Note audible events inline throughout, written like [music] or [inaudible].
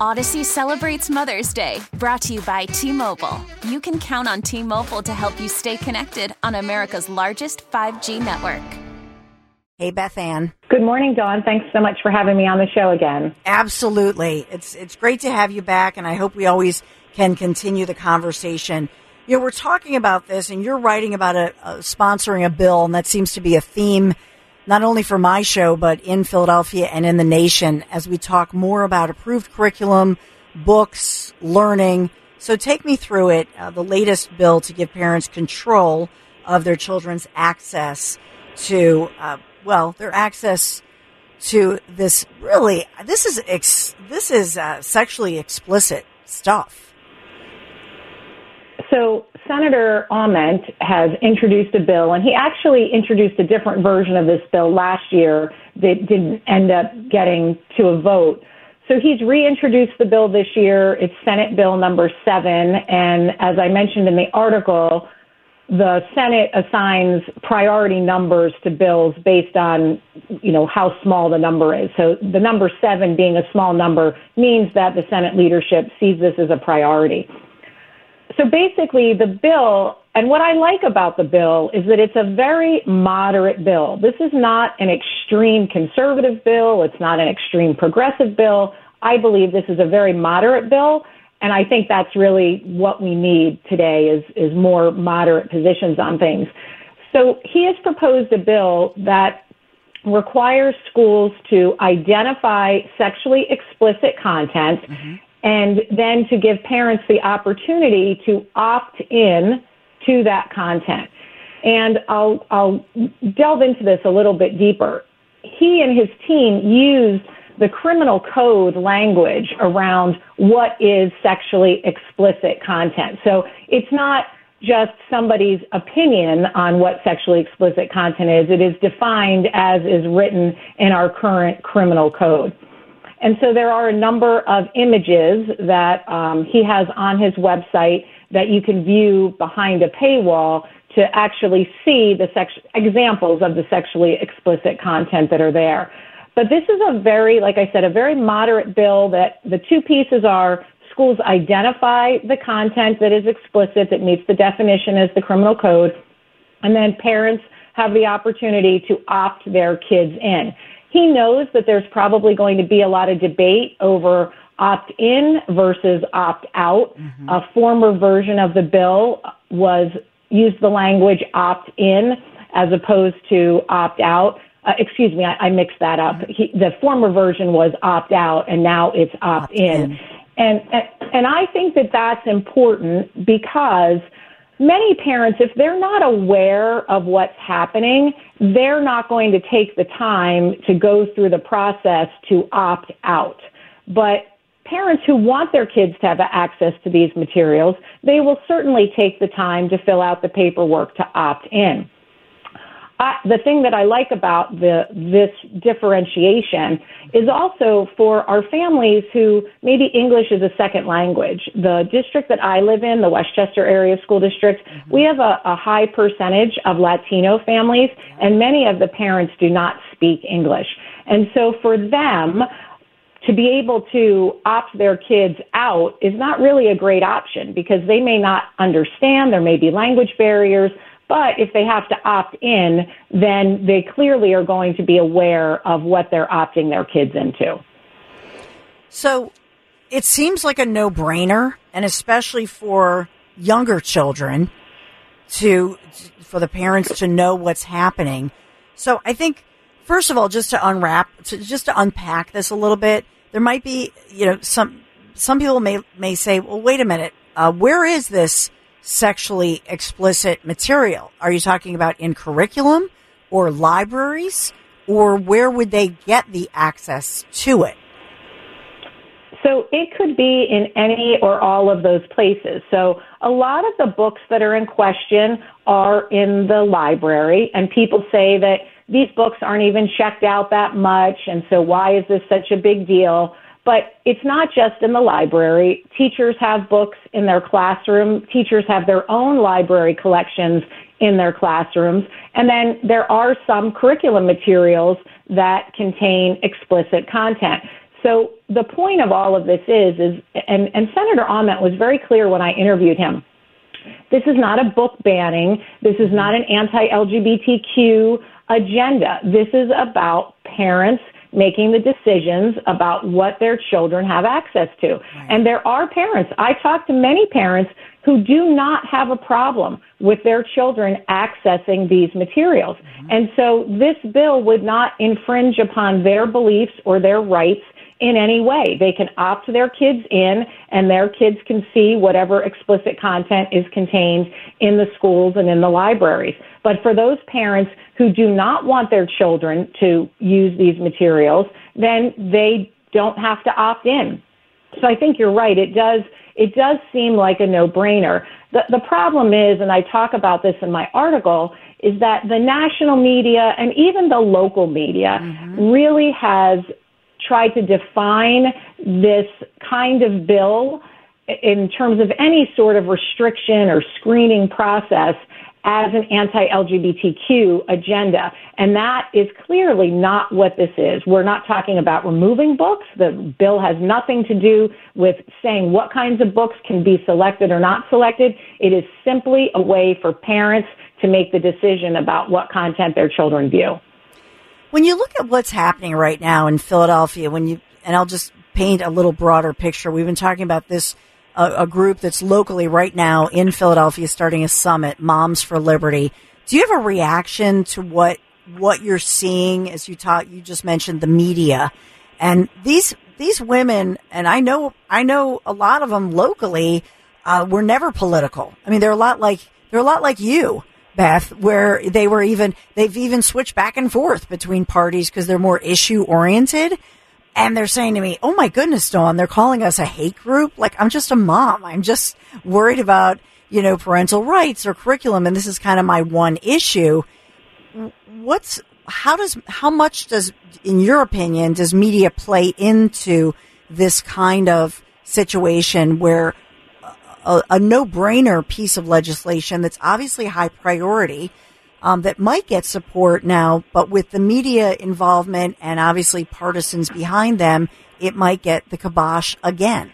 Audacy celebrates Mother's Day, brought to you by T Mobile. You can count on T Mobile to help you stay connected on America's largest 5G network. Hey, Beth Ann. Good morning, Dawn. Thanks so much for having me on the show again. Absolutely. It's, it's great to have you back, and I hope we always can continue the conversation. You know, we're talking about this, and you're writing about a, a sponsoring a bill, and that seems to be a theme not only for my show, but in Philadelphia and in the nation as we talk more about approved curriculum, books, learning. So take me through it, uh, the latest bill to give parents control of their children's access to, uh, well, their access to this really, this is, ex, this is uh, sexually explicit stuff. So Senator Aument has introduced a bill, and he actually introduced a different version of this bill last year that didn't end up getting to a vote. So he's reintroduced the bill this year. It's Senate Bill number seven, and as I mentioned in the article, the Senate assigns priority numbers to bills based on, you know, how small the number is. So the number seven being a small number means that the Senate leadership sees this as a priority so basically, the bill, and what I like about the bill is that it's a very moderate bill. This is not an extreme conservative bill. It's not an extreme progressive bill. I believe this is a very moderate bill. And I think that's really what we need today is, is more moderate positions on things. So he has proposed a bill that requires schools to identify sexually explicit content mm-hmm and then to give parents the opportunity to opt in to that content. And I'll, I'll delve into this a little bit deeper. He and his team used the criminal code language around what is sexually explicit content. So it's not just somebody's opinion on what sexually explicit content is. It is defined as is written in our current criminal code. And so there are a number of images that um, he has on his website that you can view behind a paywall to actually see the sex- examples of the sexually explicit content that are there. But this is a very, like I said, a very moderate bill that the two pieces are schools identify the content that is explicit, that meets the definition as the criminal code, and then parents have the opportunity to opt their kids in. He knows that there's probably going to be a lot of debate over opt in versus opt out. Mm-hmm. A former version of the bill was used the language opt in as opposed to opt out. Uh, excuse me, I, I mixed that up. Mm-hmm. He, the former version was opt out, and now it's opt in. And, and and I think that that's important because many parents, if they're not aware of what's happening, they're not going to take the time to go through the process to opt out. But parents who want their kids to have access to these materials, they will certainly take the time to fill out the paperwork to opt in. I, the thing that I like about the, this differentiation is also for our families who maybe English is a second language. The district that I live in, the West Chester Area School District, mm-hmm. we have a, a high percentage of Latino families, and many of the parents do not speak English. And so for them, to be able to opt their kids out is not really a great option because they may not understand, there may be language barriers, but if they have to opt in, then they clearly are going to be aware of what they're opting their kids into. So, it seems like a no brainer, and especially for younger children to, for the parents to know what's happening. So I think, first of all, just to unwrap, to, just to unpack this a little bit, there might be, you know, some, some people may, may say, well, wait a minute, uh, where is this sexually explicit material? Are you talking about in curriculum or libraries? Or where would they get the access to it? So it could be in any or all of those places. So a lot of the books that are in question are in the library, and people say that these books aren't even checked out that much, and so why is this such a big deal? But it's not just in the library. Teachers have books in their classroom. Teachers have their own library collections in their classrooms. And then there are some curriculum materials that contain explicit content. So the point of all of this is, is and, and Senator Aument was very clear when I interviewed him. This is not a book banning. This is not an anti-LGBTQ agenda. This is about parents making the decisions about what their children have access to. Right. And there are parents, I talk to many parents who do not have a problem with their children accessing these materials. Mm-hmm. And so this bill would not infringe upon their beliefs or their rights in any way. They can opt their kids in and their kids can see whatever explicit content is contained in the schools and in the libraries. But for those parents who do not want their children to use these materials, then they don't have to opt in. So I think you're right. It does it does seem like a no-brainer. The the problem is and I talk about this in my article is that the national media and even the local media mm-hmm. really has tried to define this kind of bill in terms of any sort of restriction or screening process as an anti-LGBTQ agenda. And that is clearly not what this is. We're not talking about removing books. The bill has nothing to do with saying what kinds of books can be selected or not selected. It is simply a way for parents to make the decision about what content their children view. When you look at what's happening right now in Philadelphia, when you, and I'll just paint a little broader picture. We've been talking about this, uh, a group that's locally right now in Philadelphia starting a summit, Moms for Liberty. Do you have a reaction to what, what you're seeing as you talk, you just mentioned the media and these, these women, and I know, I know a lot of them locally, uh, were never political. I mean, they're a lot like, they're a lot like you. Beth, where they were even, they've even switched back and forth between parties because they're more issue oriented. And they're saying to me, Oh my goodness, Dawn, they're calling us a hate group. Like, I'm just a mom. I'm just worried about, you know, parental rights or curriculum. And this is kind of my one issue. What's, how does, how much does, in your opinion, does media play into this kind of situation where a, a no-brainer piece of legislation that's obviously high priority um, that might get support now, but with the media involvement and obviously partisans behind them, it might get the kibosh again.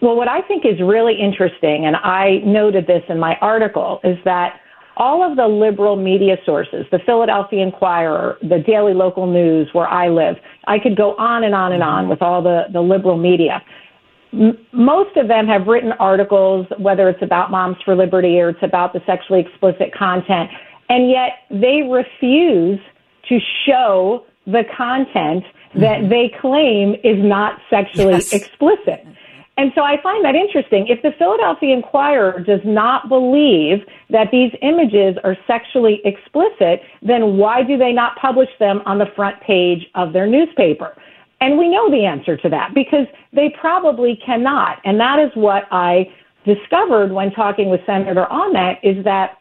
Well, what I think is really interesting, and I noted this in my article, is that all of the liberal media sources, the Philadelphia Inquirer, the Daily Local News, where I live, I could go on and on and on with all the, the liberal media most of them have written articles, whether it's about Moms for Liberty or it's about the sexually explicit content, and yet they refuse to show the content that mm-hmm. they claim is not sexually yes. explicit. And so I find that interesting. If the Philadelphia Inquirer does not believe that these images are sexually explicit, then why do they not publish them on the front page of their newspaper? And we know the answer to that because they probably cannot. And that is what I discovered when talking with Senator Aument is that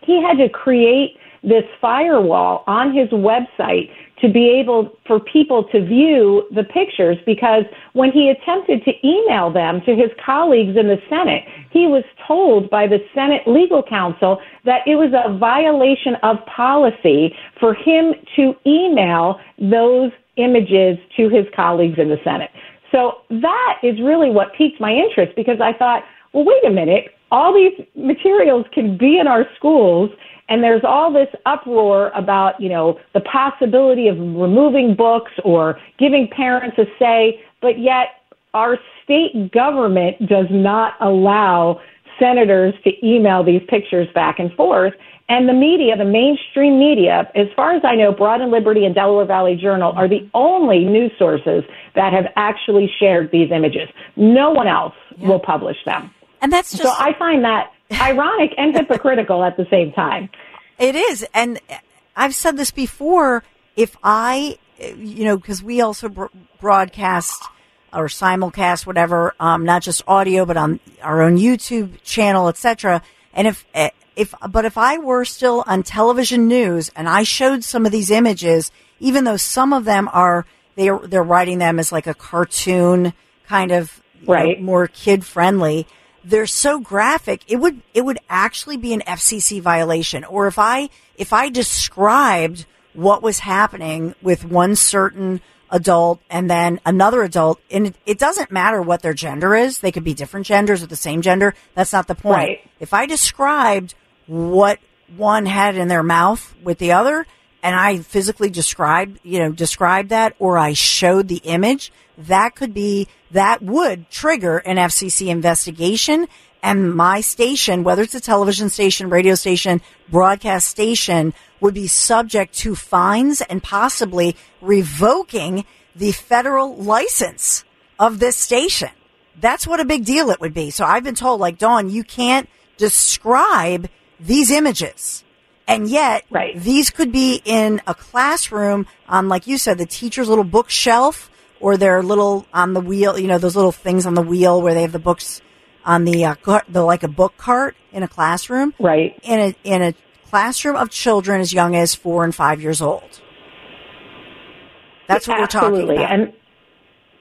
he had to create this firewall on his website to be able for people to view the pictures because when he attempted to email them to his colleagues in the Senate, he was told by the Senate legal counsel that it was a violation of policy for him to email those images to his colleagues in the Senate. So that is really what piqued my interest because I thought, well, wait a minute, all these materials can be in our schools and there's all this uproar about, you know, the possibility of removing books or giving parents a say, but yet our state government does not allow senators to email these pictures back and forth. And the media, the mainstream media, as far as I know, Broad and Liberty and Delaware Valley Journal are the only news sources that have actually shared these images. No one else yeah. will publish them. And that's just. So I find that [laughs] ironic and hypocritical at the same time. It is. And I've said this before. If I, you know, because we also broadcast or simulcast, whatever, um, not just audio, but on our own YouTube channel, etc. And if, if, but if I were still on television news and I showed some of these images, even though some of them are, they're, they're writing them as like a cartoon kind of, right. Know, more kid friendly. They're so graphic. It would, it would actually be an FCC violation. Or if I, if I described what was happening with one certain adult and then another adult. And it, it, doesn't matter what their gender is. They could be different genders or the same gender. That's not the point. Right. If I described what one had in their mouth with the other and I physically described, you know, described that or I showed the image, that could be, that would trigger an FCC investigation and my station, whether it's a television station, radio station, broadcast station, would be subject to fines and possibly revoking the federal license of this station. That's what a big deal it would be. So I've been told, like, Dawn, you can't describe these images. And yet, right. these could be in a classroom on, like you said, the teacher's little bookshelf or their little on the wheel, you know, those little things on the wheel where they have the books on the, uh, the like a book cart in a classroom. Right. In a, in a classroom of children as young as four and five years old. That's what Absolutely. we're talking about. And,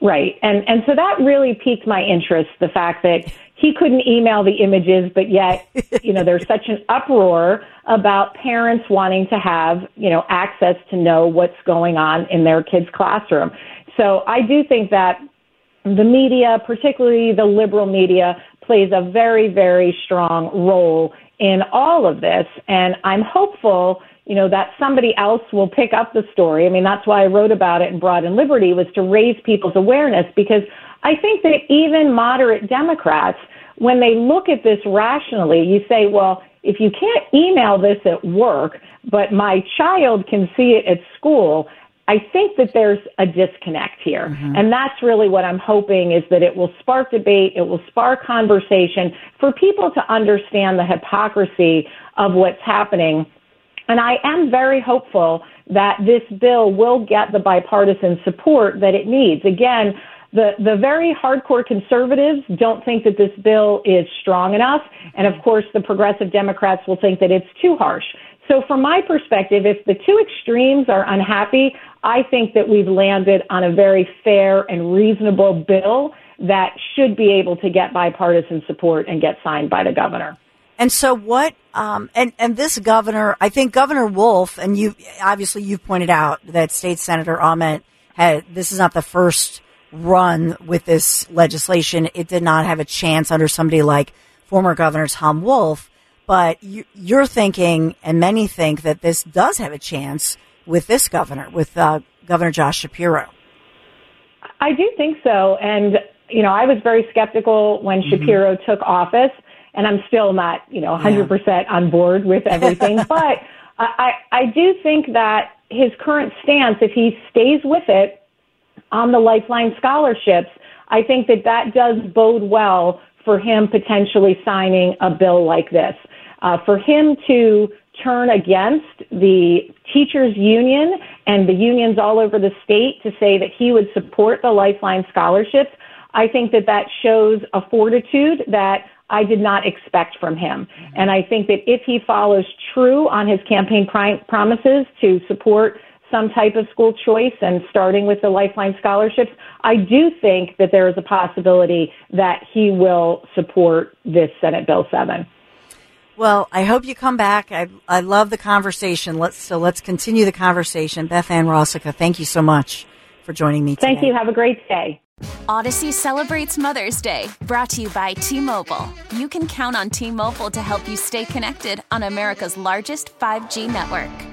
right. And, and so that really piqued my interest, the fact that he couldn't email the images, but yet, you know, there's such an uproar about parents wanting to have, you know, access to know what's going on in their kid's classroom. So I do think that the media, particularly the liberal media, plays a very, very strong role in all of this. And I'm hopeful, you know, that somebody else will pick up the story. I mean, that's why I wrote about it in Broad and Liberty was to raise people's awareness because I think that even moderate Democrats, when they look at this rationally, you say, well, if you can't email this at work, but my child can see it at school, I think that there's a disconnect here. Mm-hmm. And that's really what I'm hoping is that it will spark debate, it will spark conversation for people to understand the hypocrisy of what's happening. And I am very hopeful that this bill will get the bipartisan support that it needs. Again, the, the very hardcore conservatives don't think that this bill is strong enough. And of course, the progressive Democrats will think that it's too harsh. So, from my perspective, if the two extremes are unhappy, I think that we've landed on a very fair and reasonable bill that should be able to get bipartisan support and get signed by the governor. And so, what? Um, and and this governor, I think Governor Wolf, and you obviously you've pointed out that State Senator Aument had. This is not the first run with this legislation. It did not have a chance under somebody like former Governor Tom Wolf. But you, you're thinking, and many think that this does have a chance with this governor, with uh, Governor Josh Shapiro. I do think so. And, you know, I was very skeptical when mm-hmm. Shapiro took office, and I'm still not, you know, 100% yeah. on board with everything. [laughs] but I, I do think that his current stance, if he stays with it on the Lifeline scholarships, I think that that does bode well for him potentially signing a bill like this. Uh, for him to turn against the teachers union and the unions all over the state to say that he would support the lifeline scholarships i think that that shows a fortitude that i did not expect from him mm-hmm. and i think that if he follows true on his campaign promises to support some type of school choice and starting with the lifeline scholarships i do think that there is a possibility that he will support this senate bill 7 well, I hope you come back. I I love the conversation. Let's so let's continue the conversation. Beth Ann Rosica, thank you so much for joining me today. Thank you. Have a great day. Audacy celebrates Mother's Day, brought to you by T-Mobile. You can count on T-Mobile to help you stay connected on America's largest 5G network.